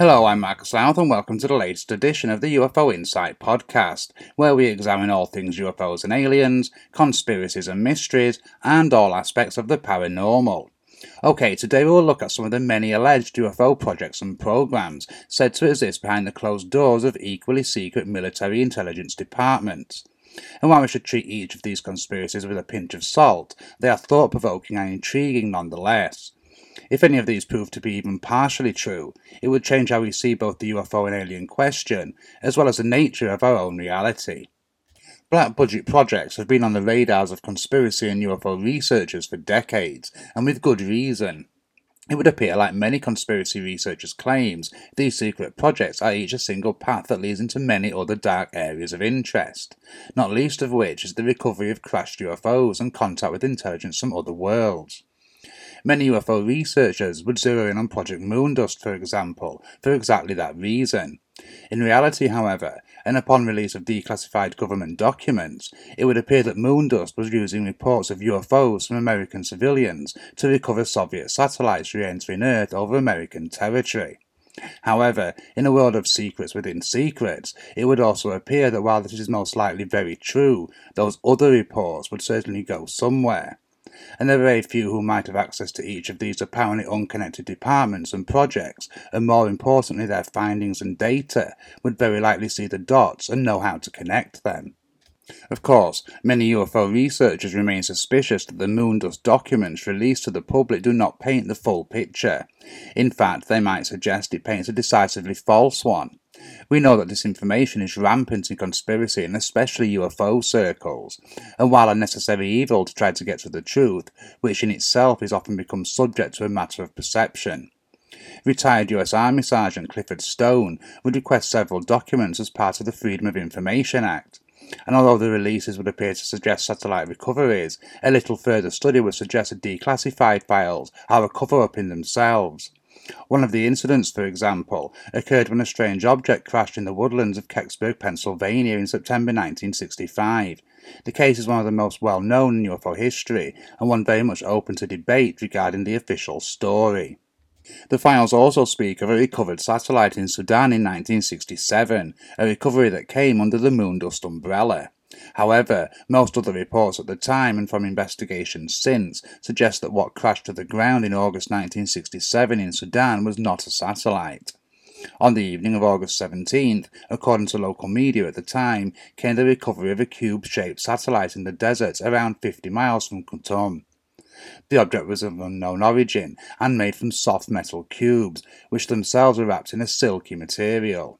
Hello, I'm Marcus Lowth, and welcome to the latest edition of the UFO Insight podcast, where we examine all things UFOs and aliens, conspiracies and mysteries, and all aspects of the paranormal. Okay, today we will look at some of the many alleged UFO projects and programs said to exist behind the closed doors of equally secret military intelligence departments. And while we should treat each of these conspiracies with a pinch of salt, they are thought provoking and intriguing nonetheless. If any of these prove to be even partially true, it would change how we see both the UFO and alien question, as well as the nature of our own reality. Black budget projects have been on the radars of conspiracy and UFO researchers for decades, and with good reason. It would appear, like many conspiracy researchers' claims, these secret projects are each a single path that leads into many other dark areas of interest, not least of which is the recovery of crashed UFOs and contact with intelligence from other worlds. Many UFO researchers would zero in on Project Moondust, for example, for exactly that reason. In reality, however, and upon release of declassified government documents, it would appear that Moondust was using reports of UFOs from American civilians to recover Soviet satellites re entering Earth over American territory. However, in a world of secrets within secrets, it would also appear that while this is most likely very true, those other reports would certainly go somewhere and there are very few who might have access to each of these apparently unconnected departments and projects, and more importantly, their findings and data, would very likely see the dots and know how to connect them. Of course, many UFO researchers remain suspicious that the Moondust documents released to the public do not paint the full picture. In fact, they might suggest it paints a decisively false one. We know that disinformation is rampant in conspiracy and especially UFO circles, and while a necessary evil to try to get to the truth, which in itself is often become subject to a matter of perception. Retired US Army Sergeant Clifford Stone would request several documents as part of the Freedom of Information Act, and although the releases would appear to suggest satellite recoveries, a little further study would suggest that declassified files are a cover up in themselves. One of the incidents, for example, occurred when a strange object crashed in the woodlands of Kecksburg, Pennsylvania in September 1965. The case is one of the most well known in UFO history, and one very much open to debate regarding the official story. The files also speak of a recovered satellite in Sudan in 1967, a recovery that came under the Moondust umbrella. However, most other reports at the time and from investigations since suggest that what crashed to the ground in August 1967 in Sudan was not a satellite. On the evening of August 17th, according to local media at the time, came the recovery of a cube shaped satellite in the desert around 50 miles from Khartoum. The object was of unknown origin and made from soft metal cubes, which themselves were wrapped in a silky material.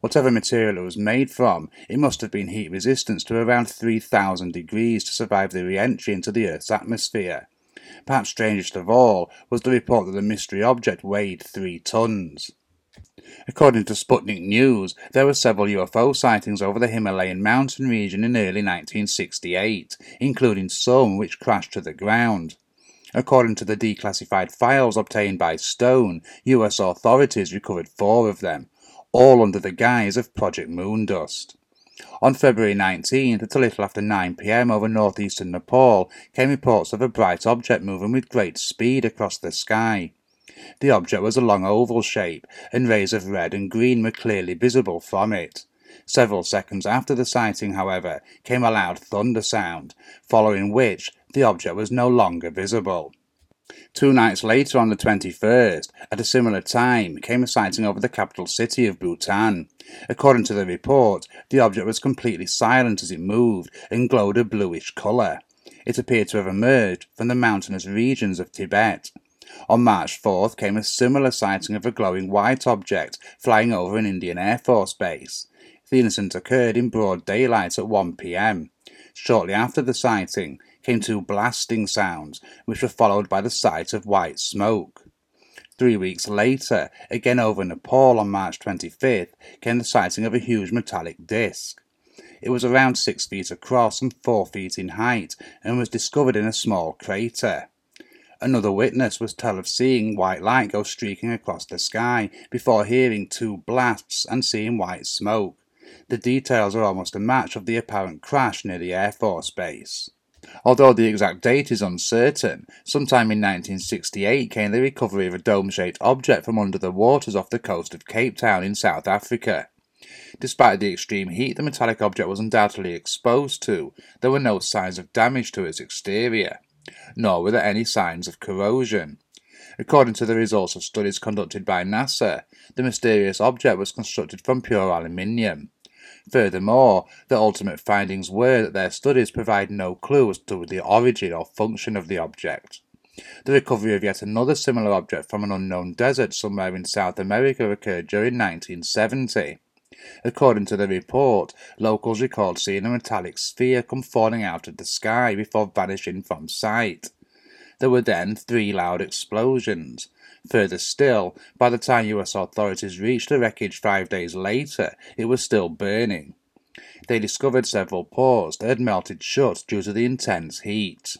Whatever material it was made from, it must have been heat resistant to around 3000 degrees to survive the re-entry into the Earth's atmosphere. Perhaps strangest of all was the report that the mystery object weighed 3 tons. According to Sputnik News, there were several UFO sightings over the Himalayan mountain region in early 1968, including some which crashed to the ground. According to the declassified files obtained by Stone, US authorities recovered four of them, all under the guise of Project Moondust. On February 19th, at a little after 9pm over northeastern Nepal, came reports of a bright object moving with great speed across the sky. The object was a long oval shape, and rays of red and green were clearly visible from it. Several seconds after the sighting, however, came a loud thunder sound, following which the object was no longer visible. Two nights later, on the 21st, at a similar time, came a sighting over the capital city of Bhutan. According to the report, the object was completely silent as it moved and glowed a bluish colour. It appeared to have emerged from the mountainous regions of Tibet. On March 4th came a similar sighting of a glowing white object flying over an Indian Air Force base. The incident occurred in broad daylight at 1 pm. Shortly after the sighting, came two blasting sounds, which were followed by the sight of white smoke. Three weeks later, again over Nepal on March 25th, came the sighting of a huge metallic disc. It was around six feet across and four feet in height and was discovered in a small crater. Another witness was told of seeing white light go streaking across the sky before hearing two blasts and seeing white smoke. The details are almost a match of the apparent crash near the Air Force Base. Although the exact date is uncertain, sometime in 1968 came the recovery of a dome-shaped object from under the waters off the coast of Cape Town in South Africa. Despite the extreme heat the metallic object was undoubtedly exposed to, there were no signs of damage to its exterior, nor were there any signs of corrosion. According to the results of studies conducted by NASA, the mysterious object was constructed from pure aluminium. Furthermore, the ultimate findings were that their studies provide no clue as to the origin or function of the object. The recovery of yet another similar object from an unknown desert somewhere in South America occurred during 1970. According to the report, locals recalled seeing a metallic sphere come falling out of the sky before vanishing from sight. There were then three loud explosions. Further still, by the time US authorities reached the wreckage five days later, it was still burning. They discovered several pores that had melted shut due to the intense heat.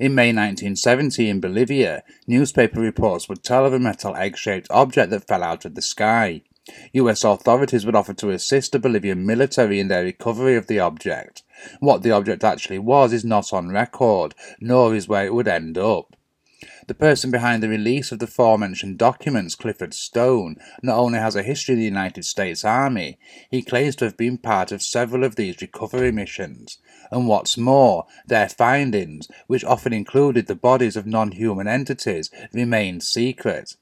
In May 1970 in Bolivia, newspaper reports would tell of a metal egg-shaped object that fell out of the sky. US authorities would offer to assist the Bolivian military in their recovery of the object. What the object actually was is not on record, nor is where it would end up. The person behind the release of the aforementioned documents, Clifford Stone, not only has a history in the United States Army, he claims to have been part of several of these recovery missions. And what's more, their findings, which often included the bodies of non-human entities, remained secret.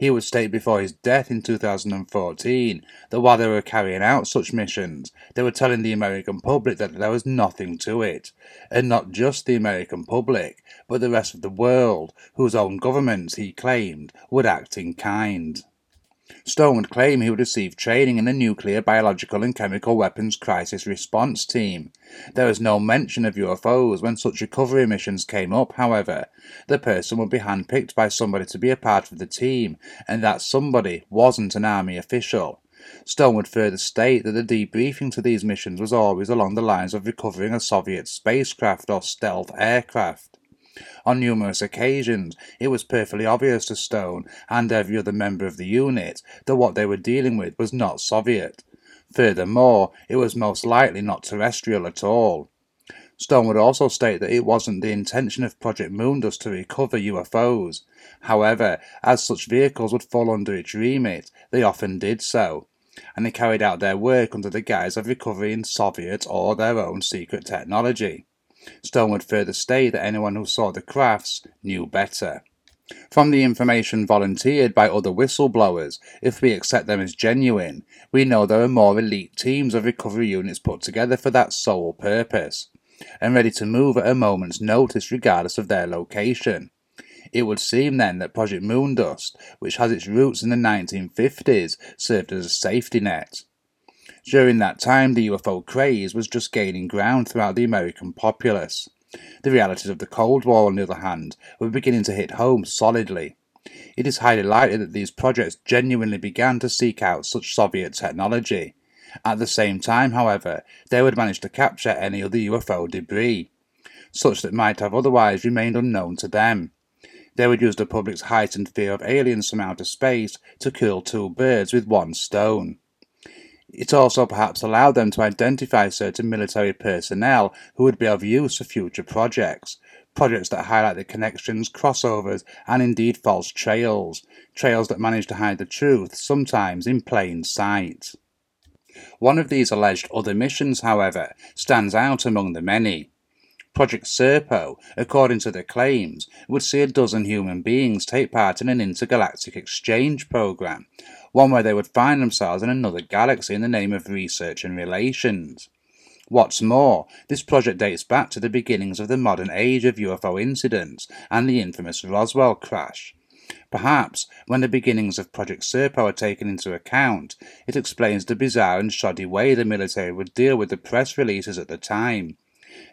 He would state before his death in 2014 that while they were carrying out such missions, they were telling the American public that there was nothing to it. And not just the American public, but the rest of the world, whose own governments, he claimed, would act in kind. Stone would claim he would receive training in the Nuclear, Biological and Chemical Weapons Crisis Response Team. There was no mention of UFOs when such recovery missions came up, however. The person would be handpicked by somebody to be a part of the team, and that somebody wasn't an Army official. Stone would further state that the debriefing to these missions was always along the lines of recovering a Soviet spacecraft or stealth aircraft. On numerous occasions, it was perfectly obvious to Stone and every other member of the unit that what they were dealing with was not Soviet. Furthermore, it was most likely not terrestrial at all. Stone would also state that it wasn't the intention of Project Moondust to recover UFOs. However, as such vehicles would fall under its remit, they often did so, and they carried out their work under the guise of recovering Soviet or their own secret technology. Stone would further state that anyone who saw the crafts knew better. From the information volunteered by other whistleblowers, if we accept them as genuine, we know there are more elite teams of recovery units put together for that sole purpose, and ready to move at a moment's notice regardless of their location. It would seem then that Project Moondust, which has its roots in the 1950s, served as a safety net. During that time, the UFO craze was just gaining ground throughout the American populace. The realities of the Cold War, on the other hand, were beginning to hit home solidly. It is highly likely that these projects genuinely began to seek out such Soviet technology. At the same time, however, they would manage to capture any other UFO debris, such that might have otherwise remained unknown to them. They would use the public's heightened fear of aliens from outer space to kill two birds with one stone. It also perhaps allowed them to identify certain military personnel who would be of use for future projects, projects that highlight the connections, crossovers, and indeed false trails, trails that manage to hide the truth, sometimes in plain sight. One of these alleged other missions, however, stands out among the many. Project Serpo, according to the claims, would see a dozen human beings take part in an intergalactic exchange program, one where they would find themselves in another galaxy in the name of research and relations. What's more, this project dates back to the beginnings of the modern age of UFO incidents and the infamous Roswell crash. Perhaps, when the beginnings of Project Serpo are taken into account, it explains the bizarre and shoddy way the military would deal with the press releases at the time.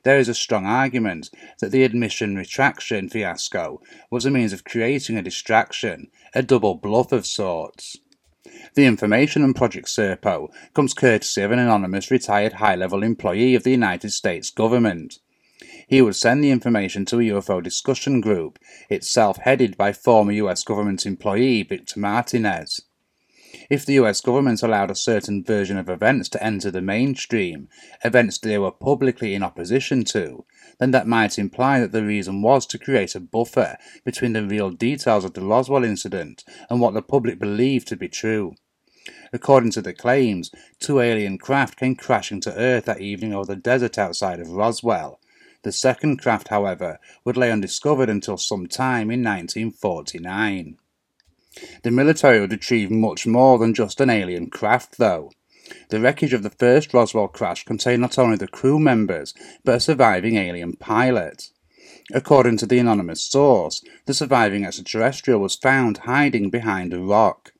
There is a strong argument that the admission retraction fiasco was a means of creating a distraction, a double bluff of sorts. The information on Project Serpo comes courtesy of an anonymous retired high-level employee of the United States government. He would send the information to a UFO discussion group, itself headed by former US government employee Victor Martinez. If the US government allowed a certain version of events to enter the mainstream, events they were publicly in opposition to, then that might imply that the reason was to create a buffer between the real details of the Roswell incident and what the public believed to be true. According to the claims, two alien craft came crashing to Earth that evening over the desert outside of Roswell. The second craft, however, would lay undiscovered until some time in 1949. The military would retrieve much more than just an alien craft, though. The wreckage of the first Roswell crash contained not only the crew members, but a surviving alien pilot. According to the anonymous source, the surviving extraterrestrial was found hiding behind a rock.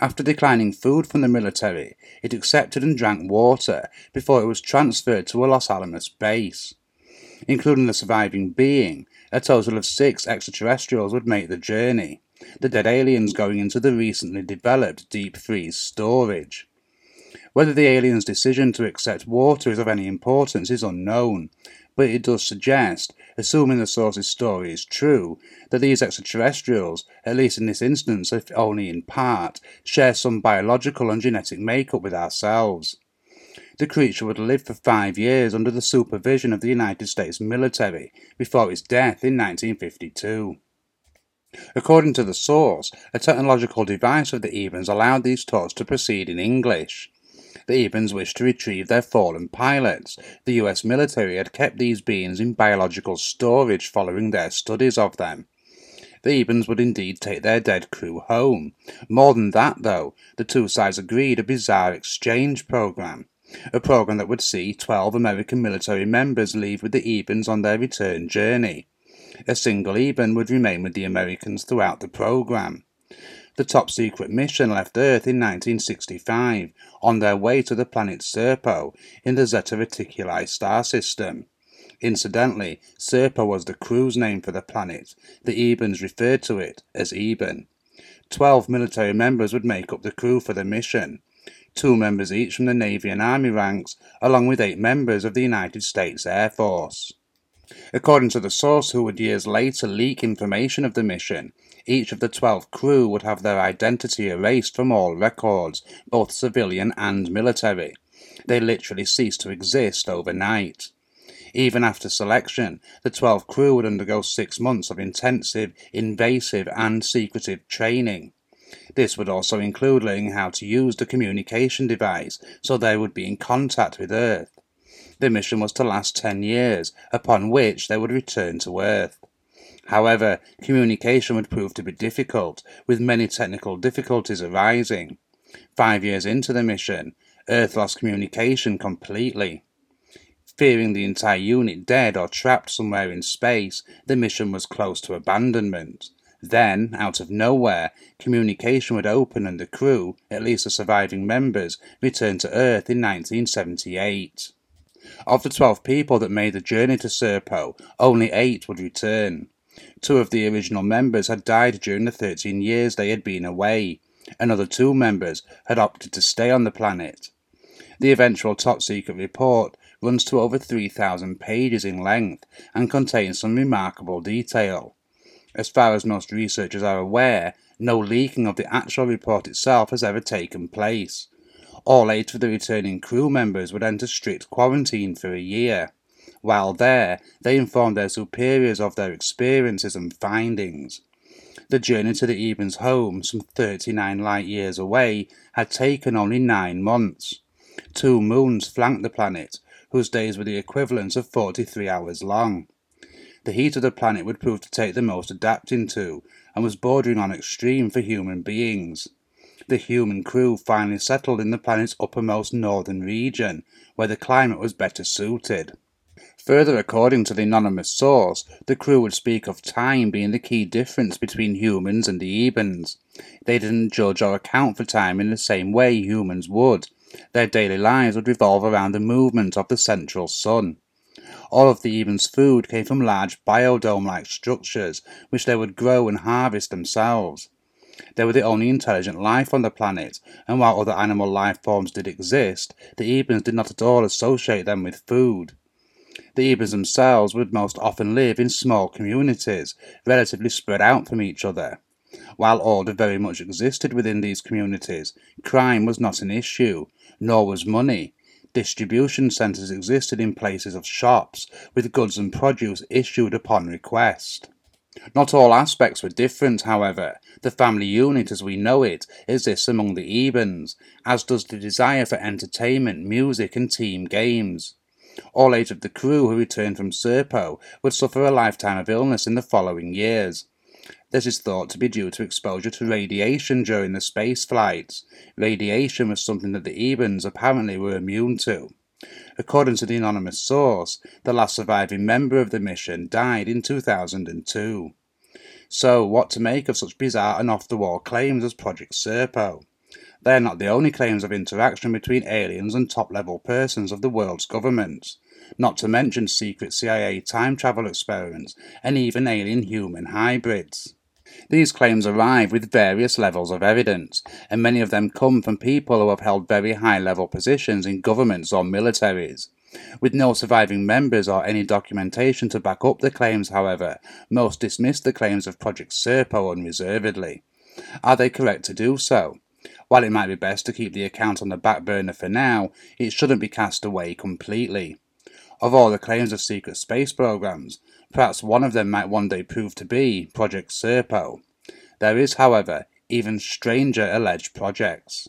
After declining food from the military, it accepted and drank water before it was transferred to a Los Alamos base. Including the surviving being, a total of six extraterrestrials would make the journey, the dead aliens going into the recently developed deep freeze storage. Whether the aliens' decision to accept water is of any importance is unknown, but it does suggest, assuming the source's story is true, that these extraterrestrials, at least in this instance if only in part, share some biological and genetic makeup with ourselves. The creature would live for five years under the supervision of the United States military before its death in 1952. According to the source, a technological device of the Ebens allowed these talks to proceed in English. The Ebens wished to retrieve their fallen pilots. The US military had kept these beings in biological storage following their studies of them. The Ebens would indeed take their dead crew home. More than that, though, the two sides agreed a bizarre exchange program. A program that would see 12 American military members leave with the Ebens on their return journey. A single Eben would remain with the Americans throughout the program. The top secret mission left Earth in 1965 on their way to the planet Serpo in the Zeta Reticuli star system. Incidentally, Serpo was the crew's name for the planet. The Ebens referred to it as Eben. Twelve military members would make up the crew for the mission. Two members each from the Navy and Army ranks, along with eight members of the United States Air Force. According to the source who would years later leak information of the mission, each of the 12 crew would have their identity erased from all records, both civilian and military. They literally ceased to exist overnight. Even after selection, the 12 crew would undergo six months of intensive, invasive, and secretive training. This would also include learning how to use the communication device so they would be in contact with Earth. The mission was to last 10 years, upon which they would return to Earth. However, communication would prove to be difficult, with many technical difficulties arising. Five years into the mission, Earth lost communication completely. Fearing the entire unit dead or trapped somewhere in space, the mission was close to abandonment. Then, out of nowhere, communication would open and the crew, at least the surviving members, returned to Earth in 1978. Of the 12 people that made the journey to Serpo, only 8 would return. Two of the original members had died during the 13 years they had been away. Another two members had opted to stay on the planet. The eventual top secret report runs to over 3,000 pages in length and contains some remarkable detail. As far as most researchers are aware, no leaking of the actual report itself has ever taken place. All eight of the returning crew members would enter strict quarantine for a year. While there, they informed their superiors of their experiences and findings. The journey to the Ebens' home, some 39 light years away, had taken only nine months. Two moons flanked the planet, whose days were the equivalent of 43 hours long. The heat of the planet would prove to take the most adapting to, and was bordering on extreme for human beings. The human crew finally settled in the planet's uppermost northern region, where the climate was better suited. Further, according to the anonymous source, the crew would speak of time being the key difference between humans and the Ebens. They didn't judge or account for time in the same way humans would. Their daily lives would revolve around the movement of the central sun. All of the Ebens' food came from large biodome-like structures, which they would grow and harvest themselves. They were the only intelligent life on the planet, and while other animal life forms did exist, the Ebens did not at all associate them with food. The Ebens themselves would most often live in small communities, relatively spread out from each other. While order very much existed within these communities, crime was not an issue, nor was money. Distribution centres existed in places of shops, with goods and produce issued upon request. Not all aspects were different, however. The family unit as we know it exists among the Ebens, as does the desire for entertainment, music, and team games. All eight of the crew who returned from Serpo would suffer a lifetime of illness in the following years. This is thought to be due to exposure to radiation during the space flights. Radiation was something that the Ebens apparently were immune to. According to the anonymous source, the last surviving member of the mission died in 2002. So, what to make of such bizarre and off the wall claims as Project Serpo? They are not the only claims of interaction between aliens and top level persons of the world's governments, not to mention secret CIA time travel experiments and even alien human hybrids. These claims arrive with various levels of evidence, and many of them come from people who have held very high level positions in governments or militaries. With no surviving members or any documentation to back up the claims, however, most dismiss the claims of Project Serpo unreservedly. Are they correct to do so? While it might be best to keep the account on the back burner for now, it shouldn't be cast away completely. Of all the claims of secret space programs, perhaps one of them might one day prove to be Project Serpo. There is, however, even stranger alleged projects.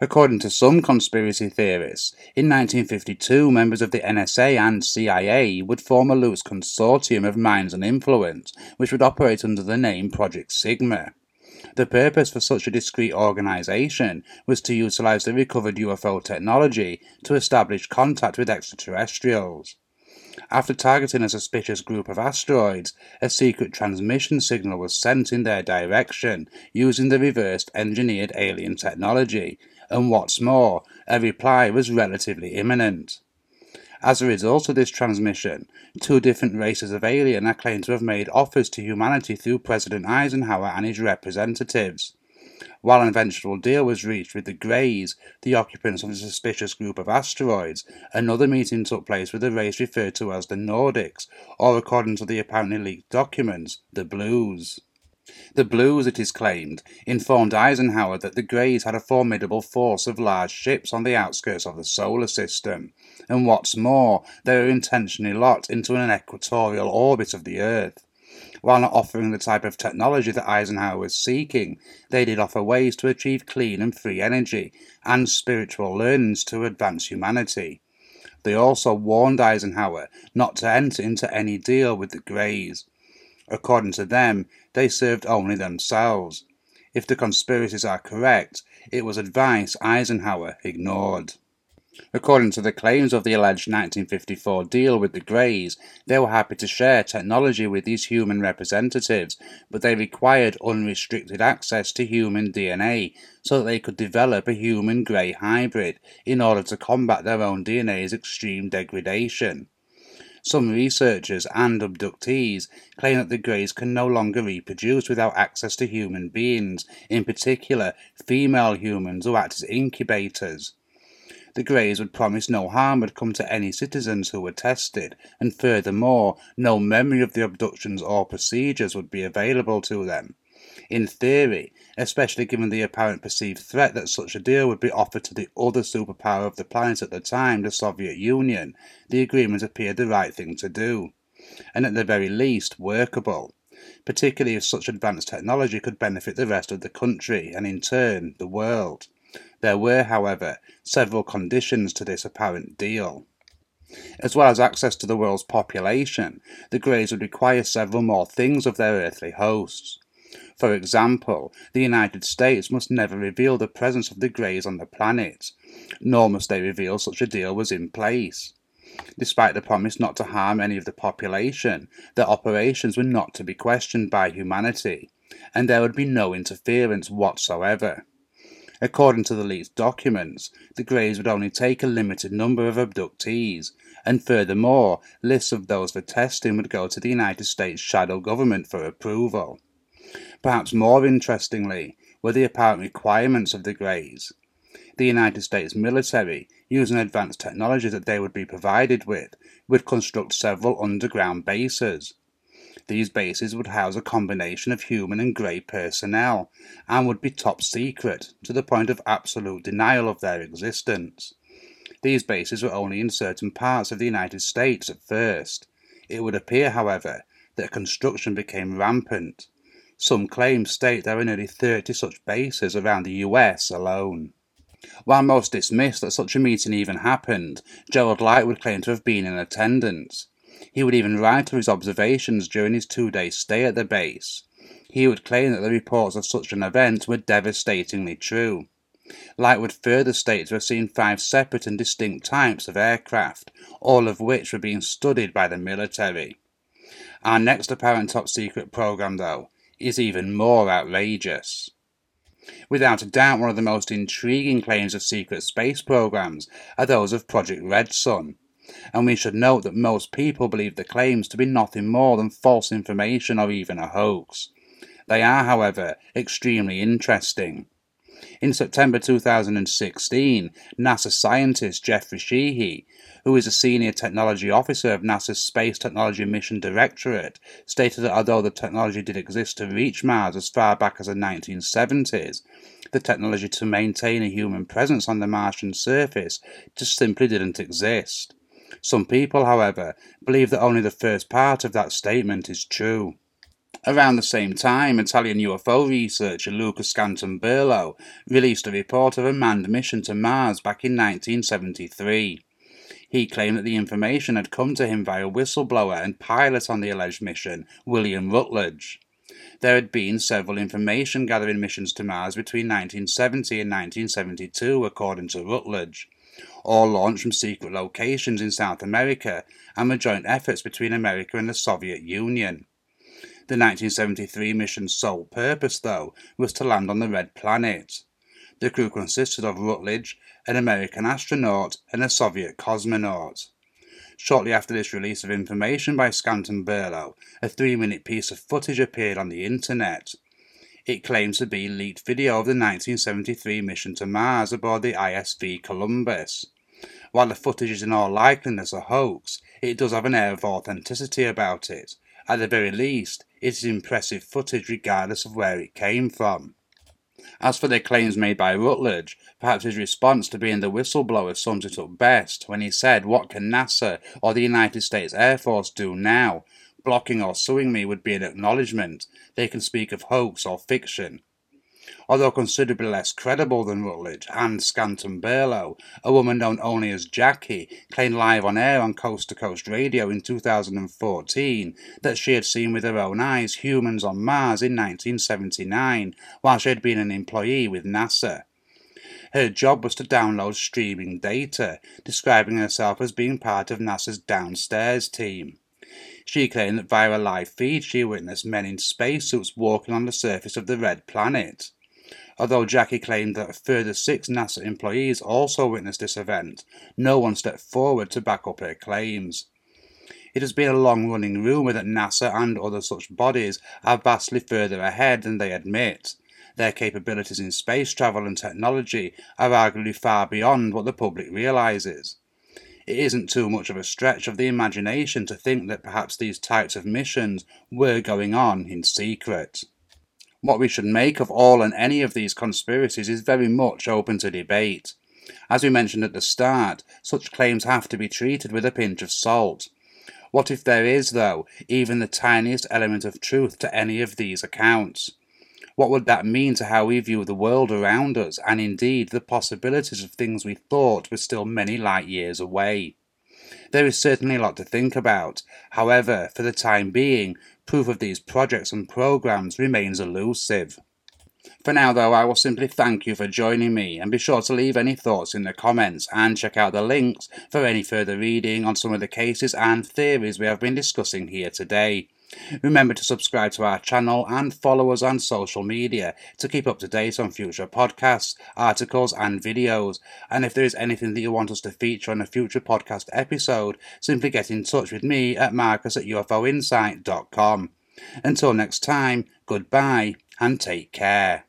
According to some conspiracy theorists, in 1952 members of the NSA and CIA would form a loose consortium of minds and influence, which would operate under the name Project Sigma. The purpose for such a discreet organization was to utilize the recovered UFO technology to establish contact with extraterrestrials. After targeting a suspicious group of asteroids, a secret transmission signal was sent in their direction using the reversed engineered alien technology, and what's more, a reply was relatively imminent. As a result of this transmission, two different races of alien are claimed to have made offers to humanity through President Eisenhower and his representatives. While an eventual deal was reached with the Greys, the occupants of a suspicious group of asteroids, another meeting took place with a race referred to as the Nordics, or according to the apparently leaked documents, the Blues. The Blues, it is claimed, informed Eisenhower that the Greys had a formidable force of large ships on the outskirts of the solar system, and what's more, they were intentionally locked into an equatorial orbit of the Earth. While not offering the type of technology that Eisenhower was seeking, they did offer ways to achieve clean and free energy and spiritual learnings to advance humanity. They also warned Eisenhower not to enter into any deal with the Greys. According to them, they served only themselves. If the conspiracies are correct, it was advice Eisenhower ignored. According to the claims of the alleged 1954 deal with the Greys, they were happy to share technology with these human representatives, but they required unrestricted access to human DNA so that they could develop a human Grey hybrid in order to combat their own DNA's extreme degradation. Some researchers and abductees claim that the Greys can no longer reproduce without access to human beings, in particular female humans who act as incubators. The Greys would promise no harm would come to any citizens who were tested, and furthermore, no memory of the abductions or procedures would be available to them. In theory, especially given the apparent perceived threat that such a deal would be offered to the other superpower of the planet at the time, the Soviet Union, the agreement appeared the right thing to do, and at the very least workable, particularly if such advanced technology could benefit the rest of the country and in turn the world. There were, however, several conditions to this apparent deal. As well as access to the world's population, the Greys would require several more things of their earthly hosts. For example, the United States must never reveal the presence of the Greys on the planet, nor must they reveal such a deal was in place. Despite the promise not to harm any of the population, their operations were not to be questioned by humanity, and there would be no interference whatsoever. According to the leaked documents, the Greys would only take a limited number of abductees, and furthermore, lists of those for testing would go to the United States shadow government for approval. Perhaps more interestingly were the apparent requirements of the Greys. The United States military, using advanced technology that they would be provided with, would construct several underground bases. These bases would house a combination of human and grey personnel and would be top secret to the point of absolute denial of their existence. These bases were only in certain parts of the United States at first. It would appear, however, that construction became rampant. Some claims state there are nearly 30 such bases around the US alone. While most dismissed that such a meeting even happened, Gerald Light would claim to have been in attendance. He would even write of his observations during his two day stay at the base. He would claim that the reports of such an event were devastatingly true. Light would further state to have seen five separate and distinct types of aircraft, all of which were being studied by the military. Our next apparent top secret program, though, is even more outrageous. Without a doubt, one of the most intriguing claims of secret space programs are those of Project Red Sun, and we should note that most people believe the claims to be nothing more than false information or even a hoax. They are, however, extremely interesting. In September 2016, NASA scientist Jeffrey Sheehy, who is a senior technology officer of NASA's Space Technology Mission Directorate, stated that although the technology did exist to reach Mars as far back as the 1970s, the technology to maintain a human presence on the Martian surface just simply didn't exist. Some people, however, believe that only the first part of that statement is true. Around the same time, Italian UFO researcher Luca Scantamburlo released a report of a manned mission to Mars back in 1973. He claimed that the information had come to him via whistleblower and pilot on the alleged mission, William Rutledge. There had been several information gathering missions to Mars between 1970 and 1972, according to Rutledge, all launched from secret locations in South America and were joint efforts between America and the Soviet Union. The 1973 mission's sole purpose, though, was to land on the Red Planet. The crew consisted of Rutledge, an American astronaut, and a Soviet cosmonaut. Shortly after this release of information by Scantamburlo, a three minute piece of footage appeared on the internet. It claims to be leaked video of the 1973 mission to Mars aboard the ISV Columbus. While the footage is in all likeliness a hoax, it does have an air of authenticity about it. At the very least, it is impressive footage regardless of where it came from. As for the claims made by Rutledge, perhaps his response to being the whistleblower sums it up best when he said, What can NASA or the United States Air Force do now? Blocking or suing me would be an acknowledgement. They can speak of hoax or fiction. Although considerably less credible than Rutledge and Scantamburlo, a woman known only as Jackie claimed live on air on Coast to Coast Radio in 2014 that she had seen with her own eyes humans on Mars in 1979 while she had been an employee with NASA. Her job was to download streaming data, describing herself as being part of NASA's downstairs team. She claimed that via a live feed she witnessed men in spacesuits walking on the surface of the red planet. Although Jackie claimed that a further six NASA employees also witnessed this event, no one stepped forward to back up her claims. It has been a long running rumour that NASA and other such bodies are vastly further ahead than they admit. Their capabilities in space travel and technology are arguably far beyond what the public realises it isn't too much of a stretch of the imagination to think that perhaps these types of missions were going on in secret. What we should make of all and any of these conspiracies is very much open to debate. As we mentioned at the start, such claims have to be treated with a pinch of salt. What if there is, though, even the tiniest element of truth to any of these accounts? What would that mean to how we view the world around us, and indeed the possibilities of things we thought were still many light years away? There is certainly a lot to think about. However, for the time being, proof of these projects and programs remains elusive. For now, though, I will simply thank you for joining me and be sure to leave any thoughts in the comments and check out the links for any further reading on some of the cases and theories we have been discussing here today. Remember to subscribe to our channel and follow us on social media to keep up to date on future podcasts, articles, and videos. And if there is anything that you want us to feature on a future podcast episode, simply get in touch with me at marcus at ufoinsight.com. Until next time, goodbye and take care.